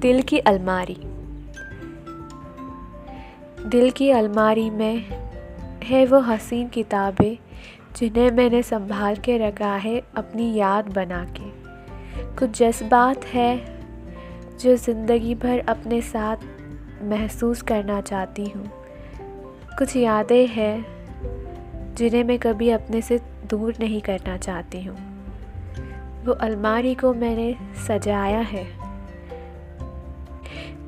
दिल की अलमारी। दिल की अलमारी में है वो हसीन किताबें जिन्हें मैंने संभाल के रखा है अपनी याद बना के। कुछ जज्बात है जो ज़िंदगी भर अपने साथ महसूस करना चाहती हूँ। कुछ यादें हैं जिन्हें मैं कभी अपने से दूर नहीं करना चाहती हूँ। वो अलमारी को मैंने सजाया है।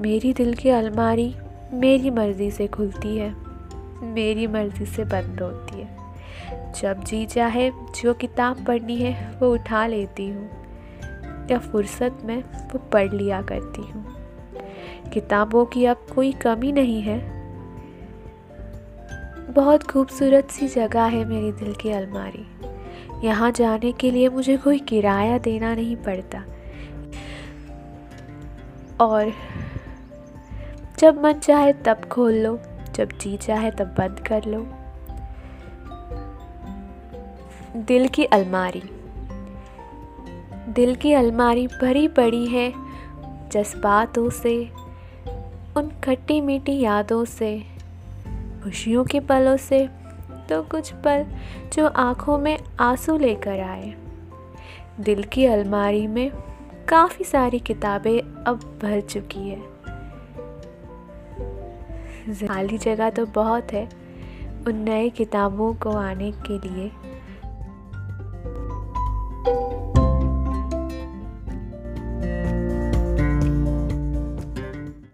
मेरी दिल की अलमारी मेरी मर्ज़ी से खुलती है, मेरी मर्ज़ी से बंद होती है। जब जी चाहे, जो किताब पढ़नी है, वो उठा लेती हूँ, या फुर्सत में वो पढ़ लिया करती हूँ। किताबों की अब कोई कमी नहीं है। बहुत खूबसूरत सी जगह है मेरी दिल की अलमारी। यहाँ जाने के लिए मुझे कोई किराया देना नहीं पड़ता। और जब मन चाहे तब खोल लो, जब जी चाहे तब बंद कर लो। दिल की अलमारी। दिल की अलमारी भरी पड़ी है जज्बातों से, उन खट्टी मीठी यादों से, खुशियों के पलों से तो कुछ पल जो आँखों में आँसू लेकर आए। दिल की अलमारी में काफ़ी सारी किताबें अब भर चुकी है। खाली जगह तो बहुत है उन नए किताबों को आने के लिए।